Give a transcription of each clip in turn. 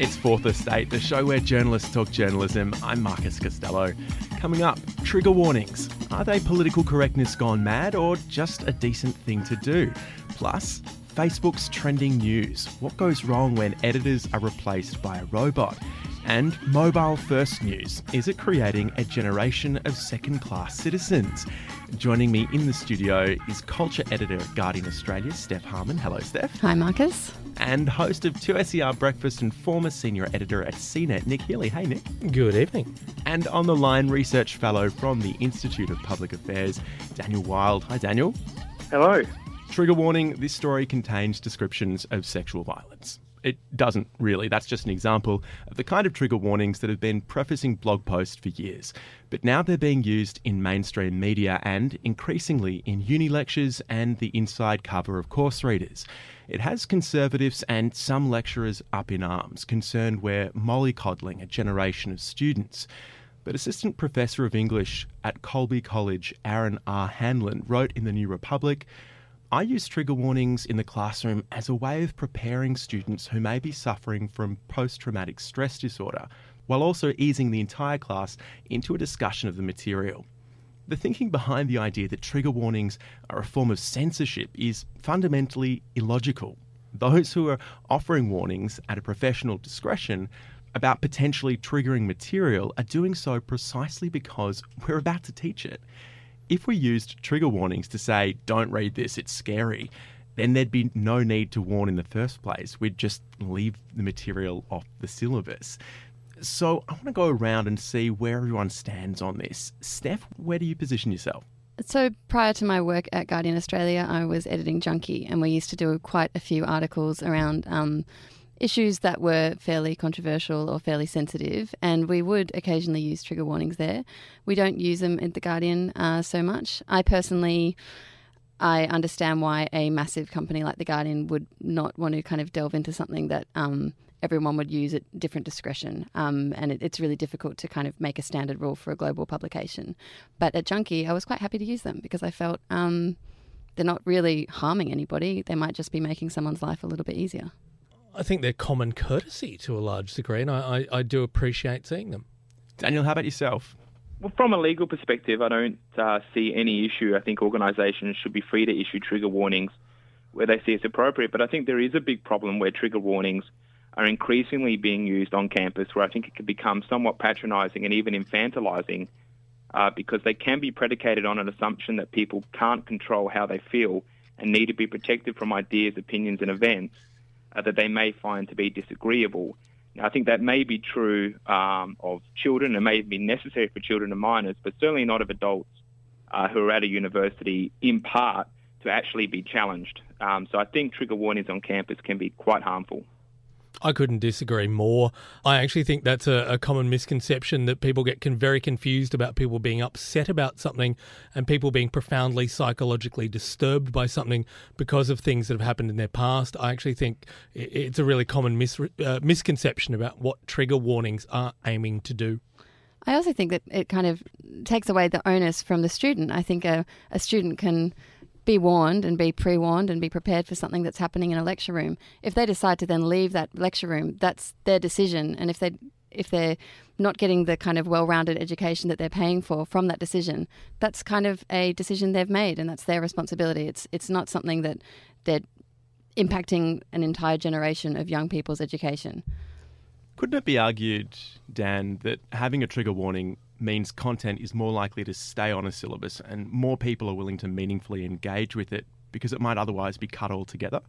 It's Fourth Estate, the show where journalists talk journalism. I'm Marcus Costello. Coming up, trigger warnings. Are they political correctness gone mad or just a decent thing to do? Plus, Facebook's trending news. What goes wrong when editors are replaced by a robot? And mobile first news. Is it creating a generation of second class citizens? Joining me in the studio is culture editor at Guardian Australia, Steph Harmon. Hello, Steph. Hi, Marcus. And host of 2SER Breakfast and former senior editor at CNET, Nick Healy. Hey, Nick. Good evening. And on the line, research fellow from the Institute of Public Affairs, Daniel Wild. Hi, Daniel. Hello. Trigger warning this story contains descriptions of sexual violence. It doesn't really. That's just an example of the kind of trigger warnings that have been prefacing blog posts for years. But now they're being used in mainstream media and increasingly in uni lectures and the inside cover of course readers. It has conservatives and some lecturers up in arms, concerned we're mollycoddling a generation of students. But Assistant Professor of English at Colby College, Aaron R. Hanlon, wrote in the New Republic I use trigger warnings in the classroom as a way of preparing students who may be suffering from post traumatic stress disorder, while also easing the entire class into a discussion of the material. The thinking behind the idea that trigger warnings are a form of censorship is fundamentally illogical. Those who are offering warnings at a professional discretion about potentially triggering material are doing so precisely because we're about to teach it if we used trigger warnings to say, don't read this, it's scary, then there'd be no need to warn in the first place. We'd just leave the material off the syllabus. So I want to go around and see where everyone stands on this. Steph, where do you position yourself? So, prior to my work at Guardian Australia, I was editing Junkee, and we used to do quite a few articles around um, issues that were fairly controversial or fairly sensitive, and we would occasionally use trigger warnings there. We don't use them at The Guardian uh, so much. I personally. I understand why a massive company like The Guardian would not want to kind of delve into something that um, everyone would use at different discretion. Um, and it, it's really difficult to kind of make a standard rule for a global publication. But at Junkee, I was quite happy to use them because I felt um, they're not really harming anybody. They might just be making someone's life a little bit easier. I think they're common courtesy to a large degree, and I, I, I do appreciate seeing them. Daniel, how about yourself? Well, from a legal perspective, I don't uh, see any issue. I think organisations should be free to issue trigger warnings where they see it's appropriate. But I think there is a big problem where trigger warnings are increasingly being used on campus, where I think it can become somewhat patronising and even infantilising uh, because they can be predicated on an assumption that people can't control how they feel and need to be protected from ideas, opinions, and events uh, that they may find to be disagreeable. Now, I think that may be true um, of children. It may be necessary for children and minors, but certainly not of adults uh, who are at a university in part to actually be challenged. Um, so I think trigger warnings on campus can be quite harmful. I couldn't disagree more. I actually think that's a, a common misconception that people get very confused about people being upset about something and people being profoundly psychologically disturbed by something because of things that have happened in their past. I actually think it, it's a really common mis- uh, misconception about what trigger warnings are aiming to do. I also think that it kind of takes away the onus from the student. I think a, a student can be warned and be pre warned and be prepared for something that's happening in a lecture room. If they decide to then leave that lecture room, that's their decision. And if they if they're not getting the kind of well-rounded education that they're paying for from that decision, that's kind of a decision they've made, and that's their responsibility. It's it's not something that they're impacting an entire generation of young people's education. Couldn't it be argued, Dan, that having a trigger warning means content is more likely to stay on a syllabus and more people are willing to meaningfully engage with it because it might otherwise be cut altogether?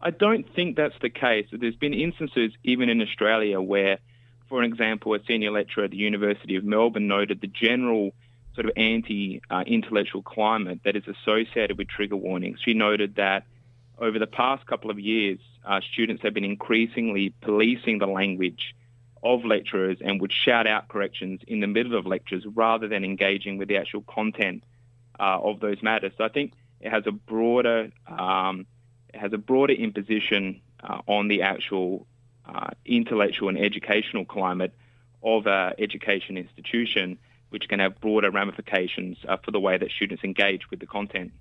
I don't think that's the case. There's been instances, even in Australia, where, for example, a senior lecturer at the University of Melbourne noted the general sort of anti intellectual climate that is associated with trigger warnings. She noted that over the past couple of years, uh, students have been increasingly policing the language of lecturers and would shout out corrections in the middle of lectures rather than engaging with the actual content uh, of those matters. So I think it has a broader um, it has a broader imposition uh, on the actual uh, intellectual and educational climate of an education institution, which can have broader ramifications uh, for the way that students engage with the content.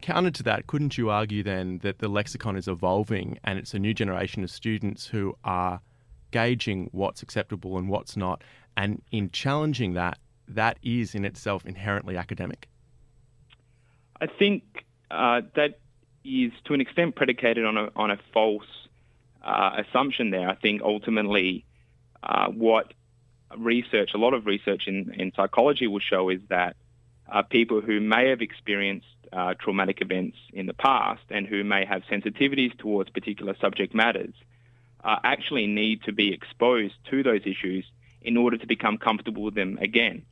Counter to that, couldn't you argue then that the lexicon is evolving and it's a new generation of students who are gauging what's acceptable and what's not, and in challenging that, that is in itself inherently academic? I think uh, that is to an extent predicated on a, on a false uh, assumption there. I think ultimately uh, what research, a lot of research in, in psychology will show is that uh, people who may have experienced uh, traumatic events in the past and who may have sensitivities towards particular subject matters uh, actually need to be exposed to those issues in order to become comfortable with them again.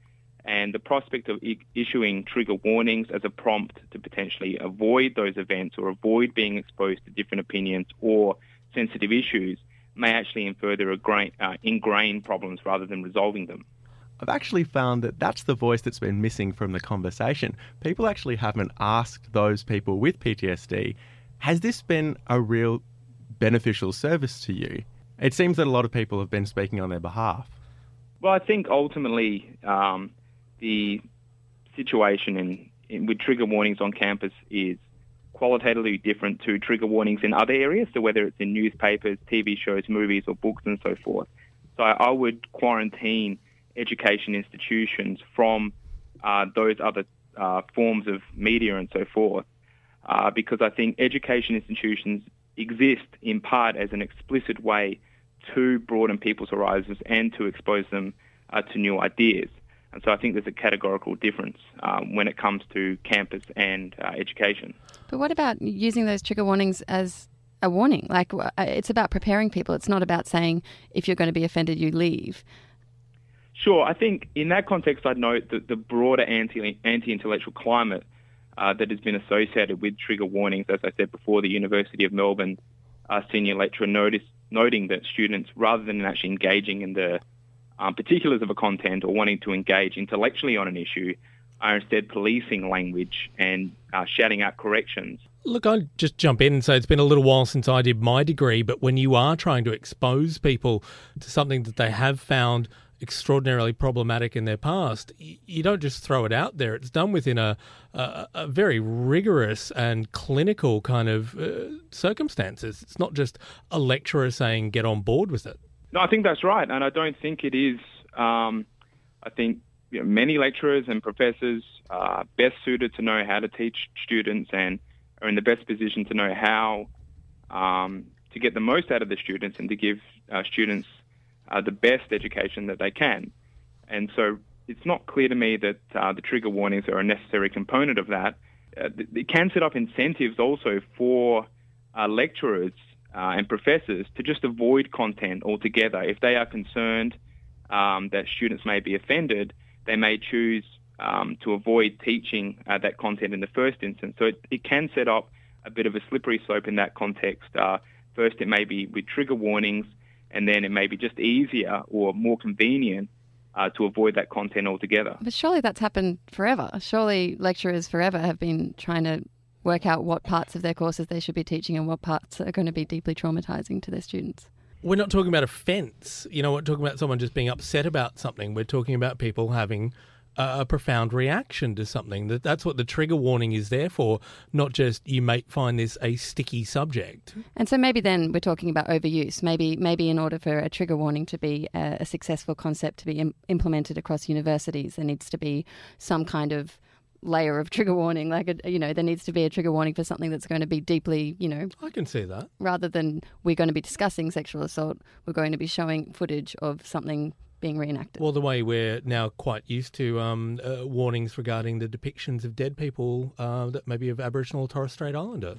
And the prospect of I- issuing trigger warnings as a prompt to potentially avoid those events or avoid being exposed to different opinions or sensitive issues may actually further ingrain, uh, ingrain problems rather than resolving them. I've actually found that that's the voice that's been missing from the conversation. People actually haven't asked those people with PTSD, has this been a real beneficial service to you? It seems that a lot of people have been speaking on their behalf. Well, I think ultimately um, the situation in, in, with trigger warnings on campus is qualitatively different to trigger warnings in other areas, so whether it's in newspapers, TV shows, movies, or books and so forth. So I, would quarantine education institutions from uh, those other uh, forms of media and so forth, uh, because I think education institutions exist in part as an explicit way to broaden people's horizons and to expose them uh, to new ideas. And so I think there's a categorical difference um, when it comes to campus and uh, education. But what about using those trigger warnings as a warning? Like it's about preparing people. It's not about saying if you're going to be offended, you leave. Sure. I think in that context, I'd note that the broader anti anti intellectual climate uh, that has been associated with trigger warnings, as I said before, the University of Melbourne uh, senior lecturer noticed, noting that students, rather than actually engaging in the um, particulars of a content or wanting to engage intellectually on an issue, are instead policing language and uh, shouting out corrections. Look, I'll just jump in and say it's been a little while since I did my degree, but when you are trying to expose people to something that they have found extraordinarily problematic in their past, you don't just throw it out there. It's done within a, a, a very rigorous and clinical kind of uh, circumstances. It's not just a lecturer saying, get on board with it. No, I think that's right. And I don't think it is. Um, I think you know, many lecturers and professors are best suited to know how to teach students and are in the best position to know how um, to get the most out of the students and to give uh, students uh, the best education that they can. And so it's not clear to me that uh, the trigger warnings are a necessary component of that. Uh, it can set up incentives also for uh, lecturers uh, and professors to just avoid content altogether. If they are concerned um, that students may be offended, they may choose um, to avoid teaching uh, that content in the first instance. So it, it, can set up a bit of a slippery slope in that context. first, it may be with trigger warnings and then it may be just easier or more convenient uh, to avoid that content altogether. But surely that's happened forever. Surely lecturers forever have been trying to work out what parts of their courses they should be teaching and what parts are going to be deeply traumatizing to their students. We're not talking about offence. You know, we're talking about someone just being upset about something. We're talking about people having a profound reaction to something. That that's what the trigger warning is there for, not just you may find this a sticky subject. And so maybe then we're talking about overuse. Maybe maybe in order for a trigger warning to be a, a successful concept to be Im- implemented across universities, there needs to be some kind of layer of trigger warning. Like, a, you know, there needs to be a trigger warning for something that's going to be deeply, you know. I can see that. Rather than we're going to be discussing sexual assault, we're going to be showing footage of something being reenacted. Well, the way we're now quite used to um, uh, warnings regarding the depictions of dead people uh, that maybe of Aboriginal or Torres Strait Islander.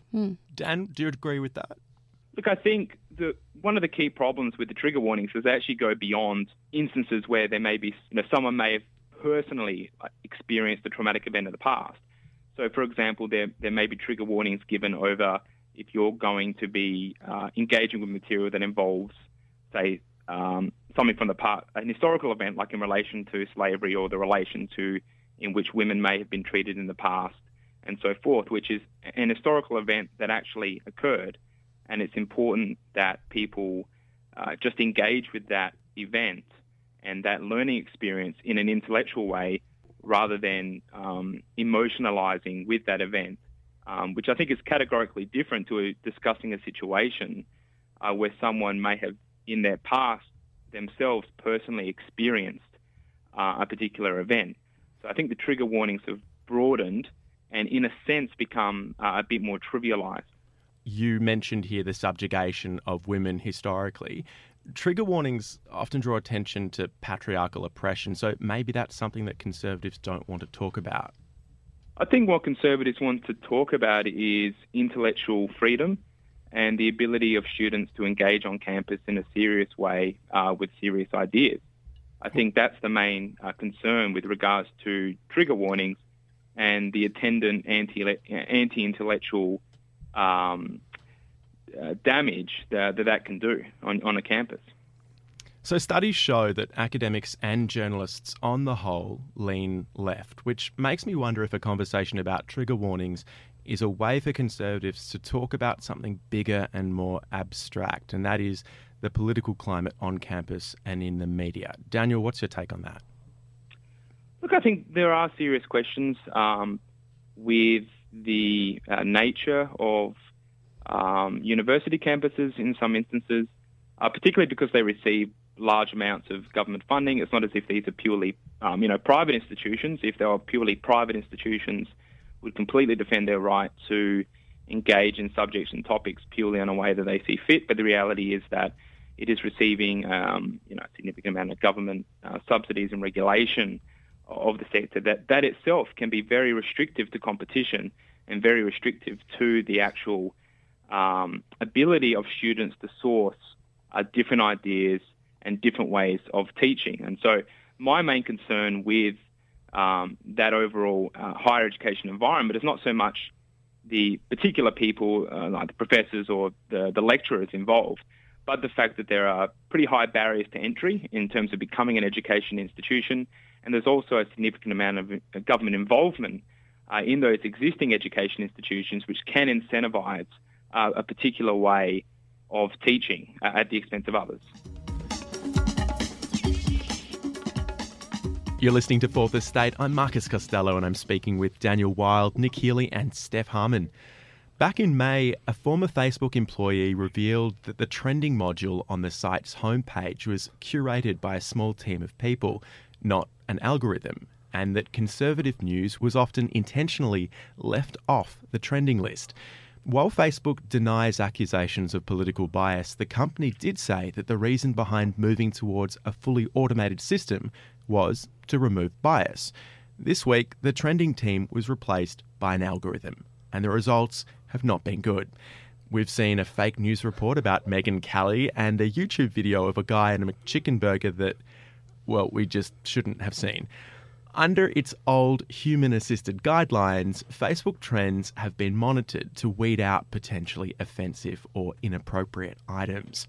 Dan, do you agree with that? Look, I think the, one of the key problems with the trigger warnings is they actually go beyond instances where there may be, you know, someone may have personally uh, experienced a traumatic event in the past. So, for example, there, there may be trigger warnings given over if you're going to be uh, engaging with material that involves, say, um, something from the past, an historical event like in relation to slavery or the relation to in which women may have been treated in the past and so forth, which is an historical event that actually occurred. And it's important that people uh, just engage with that event and that learning experience in an intellectual way rather than um, emotionalizing with that event, um, which I think is categorically different to discussing a situation uh, where someone may have, in their past, themselves personally experienced uh, a particular event. So I think the trigger warnings have broadened and, in a sense, become uh, a bit more trivialized. You mentioned here the subjugation of women historically. Trigger warnings often draw attention to patriarchal oppression, so maybe that's something that conservatives don't want to talk about. I think what conservatives want to talk about is intellectual freedom and the ability of students to engage on campus in a serious way uh, with serious ideas. I think that's the main uh, concern with regards to trigger warnings and the attendant anti intellectual um, uh, damage that, that that can do on, on a campus. So, studies show that academics and journalists on the whole lean left, which makes me wonder if a conversation about trigger warnings is a way for conservatives to talk about something bigger and more abstract, and that is the political climate on campus and in the media. Daniel, what's your take on that? Look, I think there are serious questions um, with the uh, nature of um, university campuses in some instances, uh, particularly because they receive large amounts of government funding. It's not as if these are purely, um, you know, private institutions. If they were purely private institutions, would completely defend their right to engage in subjects and topics purely in a way that they see fit. But the reality is that it is receiving, um, you know, a significant amount of government uh, subsidies and regulation of the sector. That that itself can be very restrictive to competition and very restrictive to the actual um, ability of students to source uh, different ideas and different ways of teaching. And so, my main concern with um, that overall uh, higher education environment is not so much the particular people, uh, like the professors or the, the lecturers involved, but the fact that there are pretty high barriers to entry in terms of becoming an education institution. And there's also a significant amount of uh, government involvement uh, in those existing education institutions, which can incentivize uh, a particular way of teaching uh, at the expense of others. You're listening to Fourth Estate. I'm Marcus Costello and I'm speaking with Daniel Wild, Nick Healy, and Steph Harmon. Back in May, a former Facebook employee revealed that the trending module on the site's homepage was curated by a small team of people, not an algorithm, and that conservative news was often intentionally left off the trending list. While Facebook denies accusations of political bias, the company did say that the reason behind moving towards a fully automated system was to remove bias. This week, the trending team was replaced by an algorithm, and the results have not been good. We've seen a fake news report about Megyn Kelly and a YouTube video of a guy in a McChicken burger that, well, we just shouldn't have seen. Under its old human assisted guidelines, Facebook trends have been monitored to weed out potentially offensive or inappropriate items.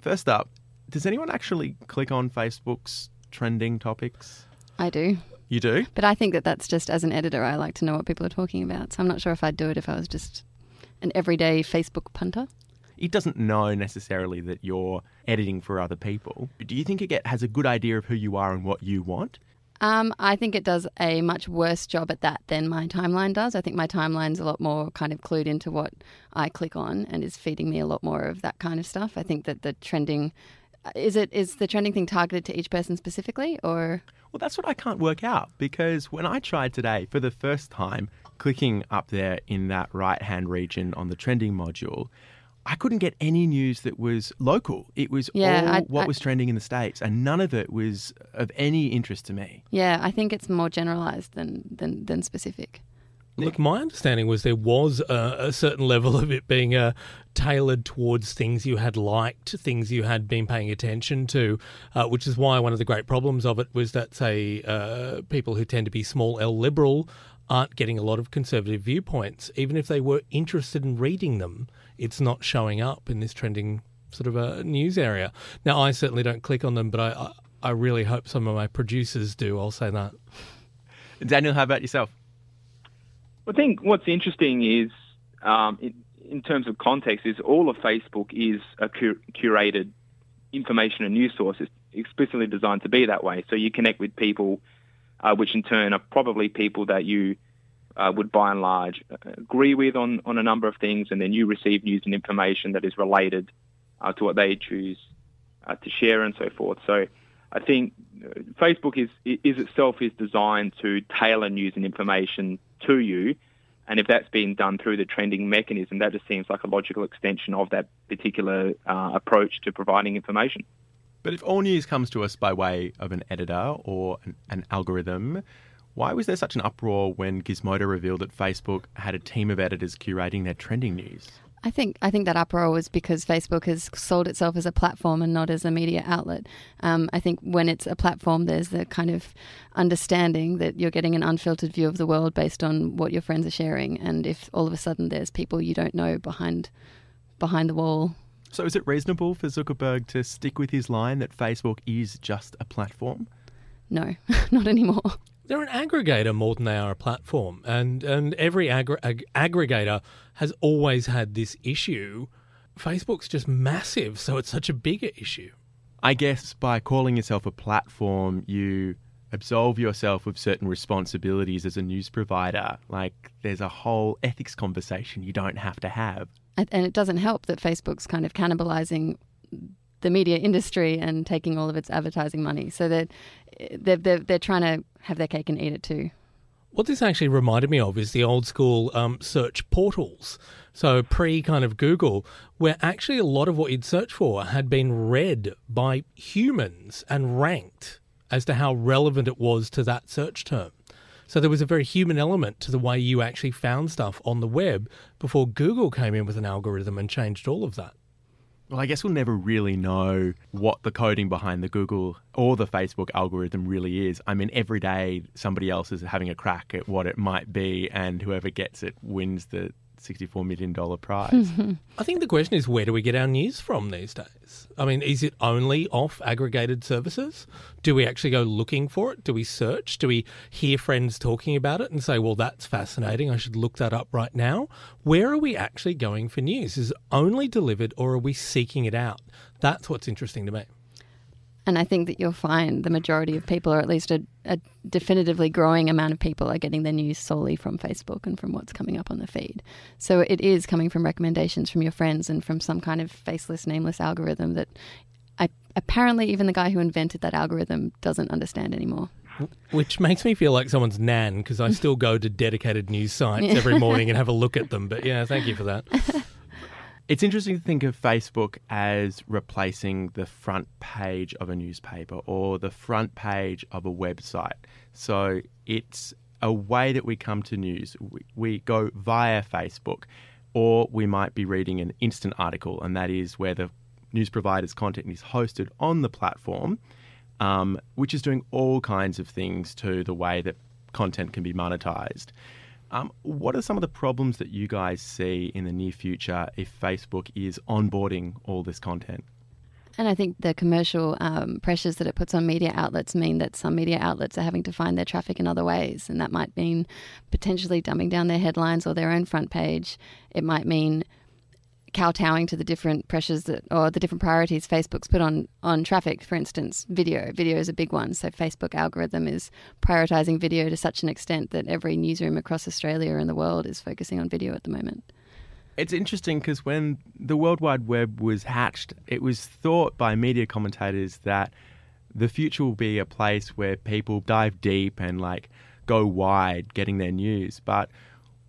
First up, does anyone actually click on Facebook's trending topics? I do. You do? But I think that that's just as an editor, I like to know what people are talking about. So I'm not sure if I'd do it if I was just an everyday Facebook punter. It doesn't know necessarily that you're editing for other people. Do you think it get, has a good idea of who you are and what you want? Um, I think it does a much worse job at that than my timeline does. I think my timeline's a lot more kind of clued into what I click on and is feeding me a lot more of that kind of stuff. I think that the trending is it is the trending thing targeted to each person specifically or Well, that's what I can't work out because when I tried today for the first time clicking up there in that right hand region on the trending module, I couldn't get any news that was local. It was Yeah, all I- what I- was trending in the States, and none of it was of any interest to me. Yeah, I think it's more generalized than than, than specific. Look, my understanding was there was a, a certain level of it being uh, tailored towards things you had liked, things you had been paying attention to, uh, which is why one of the great problems of it was that, say, uh, people who tend to be small L liberal aren't getting a lot of conservative viewpoints. Even if they were interested in reading them, it's not showing up in this trending sort of a news area. Now, I certainly don't click on them, but I, I, I really hope some of my producers do. I'll say that. Daniel, how about yourself? I think what's interesting is, um, in, in terms of context, is all of Facebook is a cur- curated information and news source. It's explicitly designed to be that way. So you connect with people, uh, which in turn are probably people that you uh, would by and large uh, agree with on, on a number of things, and then you receive news and information that is related uh, to what they choose uh, to share and so forth. So I think uh, Facebook is is itself is designed to tailor news and information to you, and if that's being done through the trending mechanism, that just seems like a logical extension of that particular uh, approach to providing information. But if all news comes to us by way of an editor or an, an algorithm, why was there such an uproar when Gizmodo revealed that Facebook had a team of editors curating their trending news? I think I think that uproar was because Facebook has sold itself as a platform and not as a media outlet. Um, I think when it's a platform, there's the kind of understanding that you're getting an unfiltered view of the world based on what your friends are sharing. And if all of a sudden there's people you don't know behind behind the wall, So is it reasonable for Zuckerberg to stick with his line that Facebook is just a platform? no, not anymore. They're an aggregator more than they are a platform, and and every aggr- ag- aggregator has always had this issue. Facebook's just massive, so it's such a bigger issue. I guess by calling yourself a platform, you absolve yourself of certain responsibilities as a news provider. Like there's a whole ethics conversation you don't have to have. And and it doesn't help that Facebook's kind of cannibalizing the media industry and taking all of its advertising money. So that they're, they're, they're trying to have their cake and eat it too. What this actually reminded me of is the old school um, search portals. So pre kind of Google, where actually a lot of what you'd search for had been read by humans and ranked as to how relevant it was to that search term. So there was a very human element to the way you actually found stuff on the web before Google came in with an algorithm and changed all of that. Well, I guess we'll never really know what the coding behind the Google or the Facebook algorithm really is. I mean, every day somebody else is having a crack at what it might be, and whoever gets it wins the $64 million prize. I think the question is where do we get our news from these days? I mean, is it only off aggregated services? Do we actually go looking for it? Do we search? Do we hear friends talking about it and say, well, that's fascinating. I should look that up right now? Where are we actually going for news? Is it only delivered or are we seeking it out? That's what's interesting to me. And I think that you'll find the majority of people, or at least a, a, definitively growing amount of people, are getting their news solely from Facebook and from what's coming up on the feed. So it is coming from recommendations from your friends and from some kind of faceless, nameless algorithm that I, apparently even the guy who invented that algorithm doesn't understand anymore. Which makes me feel like someone's nan because I still go to dedicated news sites every morning and have a look at them. But yeah, thank you for that. It's interesting to think of Facebook as replacing the front page of a newspaper or the front page of a website. So it's a way that we come to news. We, go via Facebook, or we might be reading an instant article, and that is where the news provider's content is hosted on the platform, um, which is doing all kinds of things to the way that content can be monetized. Um, what are some of the problems that you guys see in the near future if Facebook is onboarding all this content? And I think the commercial um, pressures that it puts on media outlets mean that some media outlets are having to find their traffic in other ways. And that might mean potentially dumbing down their headlines or their own front page. It might mean kowtowing to the different pressures that, or the different priorities Facebook's put on on traffic. For instance, video. Video is a big one. So Facebook algorithm is prioritizing video to such an extent that every newsroom across Australia and the world is focusing on video at the moment. It's interesting because when the World Wide Web was hatched, it was thought by media commentators that the future will be a place where people dive deep and like go wide getting their news. But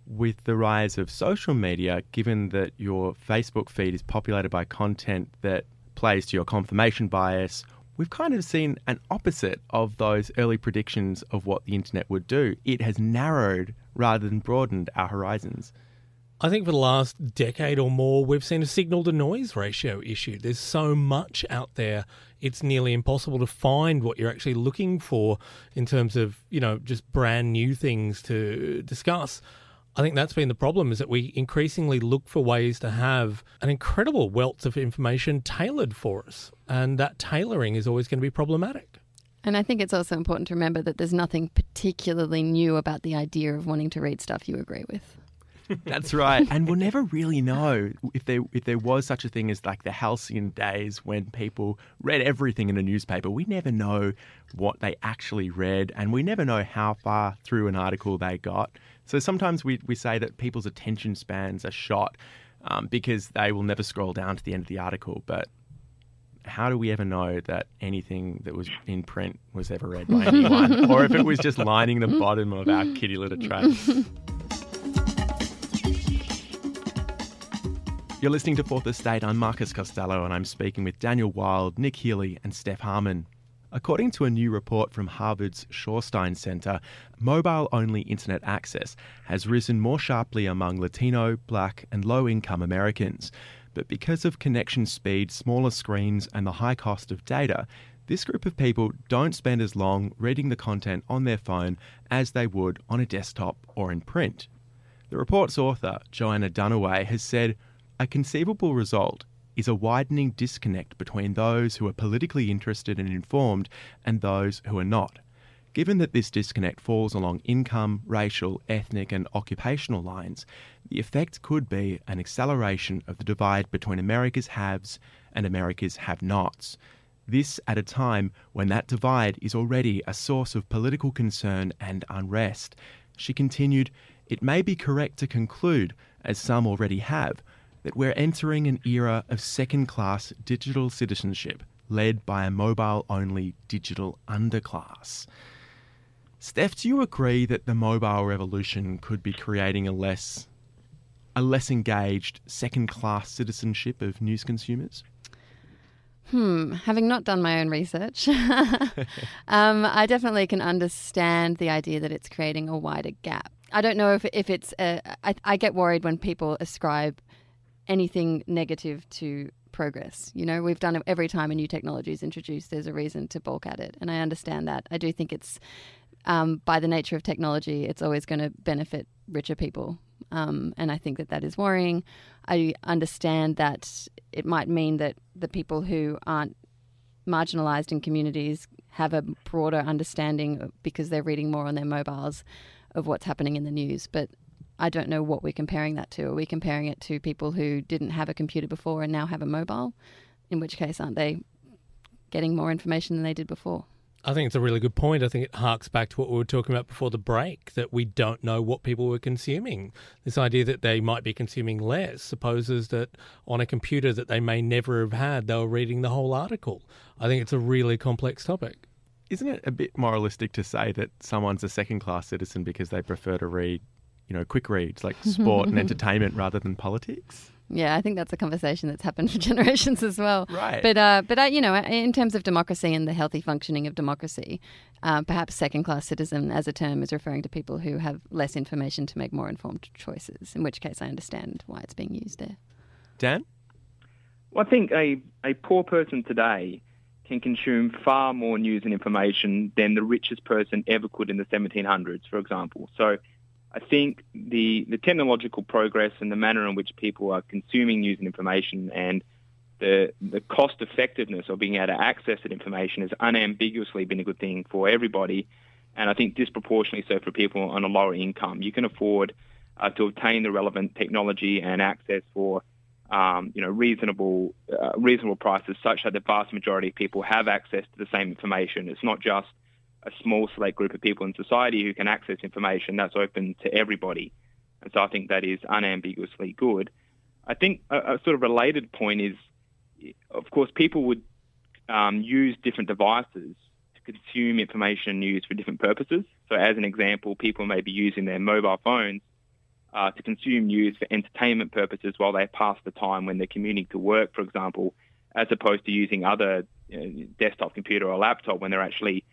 with the rise of social media, given that your Facebook feed is populated by content that plays to your confirmation bias, we've kind of seen an opposite of those early predictions of what the internet would do. It has narrowed rather than broadened our horizons. I think for the last decade or more, we've seen a signal to noise ratio issue. There's so much out there, it's nearly impossible to find what you're actually looking for in terms of, you know, just brand new things to discuss. I think that's been the problem is that we increasingly look for ways to have an incredible wealth of information tailored for us. And that tailoring is always going to be problematic. And I think it's also important to remember that there's nothing particularly new about the idea of wanting to read stuff you agree with. That's right. And we'll never really know if there if there was such a thing as like the halcyon days when people read everything in a newspaper. We never know what they actually read and we never know how far through an article they got. So sometimes we, we say that people's attention spans are shot um, because they will never scroll down to the end of the article. But how do we ever know that anything that was in print was ever read by anyone? or if it was just lining the bottom of our kitty litter tray? You're listening to Fourth Estate. I'm Marcus Costello, and I'm speaking with Daniel Wild, Nick Healy, and Steph Harmon. According to a new report from Harvard's Shorenstein Center, mobile only internet access has risen more sharply among Latino, black, and low income Americans. But because of connection speed, smaller screens, and the high cost of data, this group of people don't spend as long reading the content on their phone as they would on a desktop or in print. The report's author, Johanna Dunaway, has said a conceivable result is a widening disconnect between those who are politically interested and informed and those who are not. Given that this disconnect falls along income, racial, ethnic, and occupational lines, the effect could be an acceleration of the divide between America's haves and America's have nots. This at a time when that divide is already a source of political concern and unrest. She continued, It may be correct to conclude, as some already have, that we're entering an era of second class digital citizenship led by a mobile only digital underclass. Steph, do you agree that the mobile revolution could be creating a less a less engaged second class citizenship of news consumers? Hmm, having not done my own research, um, I definitely can understand the idea that it's creating a wider gap. I don't know if, if it's, a, I, I get worried when people ascribe anything negative to progress. You know, we've done it every time a new technology is introduced, there's a reason to balk at it. And I understand that. I do think it's, um, by the nature of technology, it's always going to benefit richer people. Um, and I think that that is worrying. I understand that it might mean that the people who aren't marginalized in communities have a broader understanding because they're reading more on their mobiles of what's happening in the news. But I don't know what we're comparing that to. Are we comparing it to people who didn't have a computer before and now have a mobile? In which case, aren't they getting more information than they did before? I think it's a really good point. I think it harks back to what we were talking about before the break that we don't know what people were consuming. This idea that they might be consuming less supposes that on a computer that they may never have had, they were reading the whole article. I think it's a really complex topic. Isn't it a bit moralistic to say that someone's a second class citizen because they prefer to read you know, quick reads like sport and entertainment rather than politics? Yeah, I think that's a conversation that's happened for generations as well. Right. But uh, but uh, you know, in terms of democracy and the healthy functioning of democracy, uh, perhaps second-class citizen as a term is referring to people who have less information to make more informed choices. In which case, I understand why it's being used there. Dan. Well, I think a a poor person today can consume far more news and information than the richest person ever could in the 1700s, for example. So I think the, the technological progress and the manner in which people are consuming news and information and the, the cost effectiveness of being able to access that information has unambiguously been a good thing for everybody. And I think disproportionately so for people on a lower income. You can afford uh, to obtain the relevant technology and access for um, you know reasonable uh, reasonable prices, such that the vast majority of people have access to the same information. It's not just a small select group of people in society who can access information that's open to everybody. And so I think that is unambiguously good. I think a, a sort of related point is, of course, people would um, use different devices to consume information and news for different purposes. So, as an example, people may be using their mobile phones uh, to consume news for entertainment purposes while they pass the time when they're commuting to work, for example, as opposed to using other you know, desktop computer or laptop when they're actually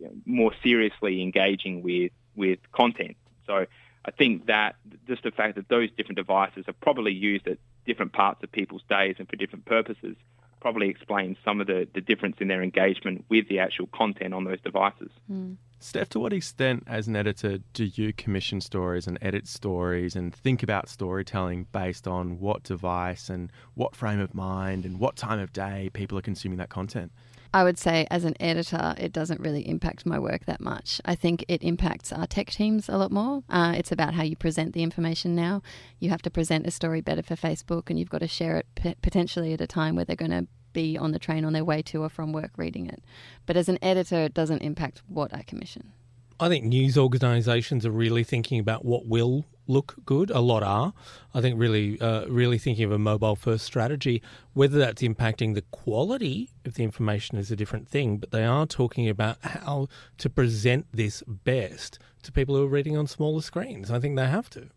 you know, more seriously engaging with with content. So I think that just the fact that those different devices are probably used at different parts of people's days and for different purposes probably explains some of the, the difference in their engagement with the actual content on those devices. Mm. Steph, to what extent, as an editor, do you commission stories and edit stories and think about storytelling based on what device and what frame of mind and what time of day people are consuming that content? I would say, as an editor, it doesn't really impact my work that much. I think it impacts our tech teams a lot more. Uh, it's about how you present the information now. You have to present a story better for Facebook, and you've got to share it p- potentially at a time where they're going to be on the train on their way to or from work reading it. But as an editor, it doesn't impact what I commission. I think news organisations are really thinking about what will look good. A lot are. I think really, uh, really thinking of a mobile first strategy. Whether that's impacting the quality of the information is a different thing, but they are talking about how to present this best to people who are reading on smaller screens. I think they have to.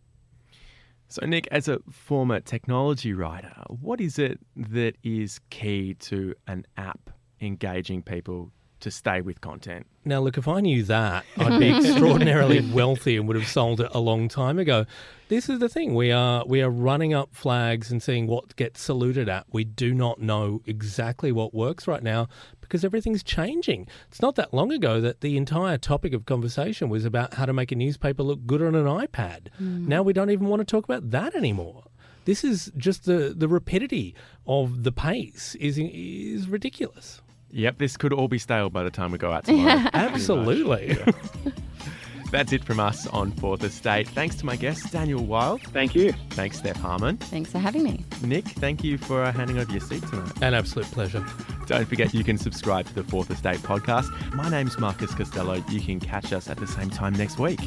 So, Nick, as a former technology writer, what is it that is key to an app engaging people to stay with content? Now, look, if I knew that, I'd be extraordinarily wealthy and would have sold it a long time ago. This is the thing: we are we are running up flags and seeing what gets saluted at. We do not know exactly what works right now because everything's changing. It's not that long ago that the entire topic of conversation was about how to make a newspaper look good on an iPad. Mm. Now we don't even want to talk about that anymore. This is just the the rapidity of the pace is is ridiculous. Yep, this could all be stale by the time we go out tomorrow. Absolutely. That's it from us on Fourth Estate. Thanks to my guest, Daniel Wild. Thank you. Thanks, Steph Harmon. Thanks for having me. Nick, thank you for uh, handing over your seat tonight. An absolute pleasure. Don't forget you can subscribe to the Fourth Estate podcast. My name's Marcus Costello. You can catch us at the same time next week.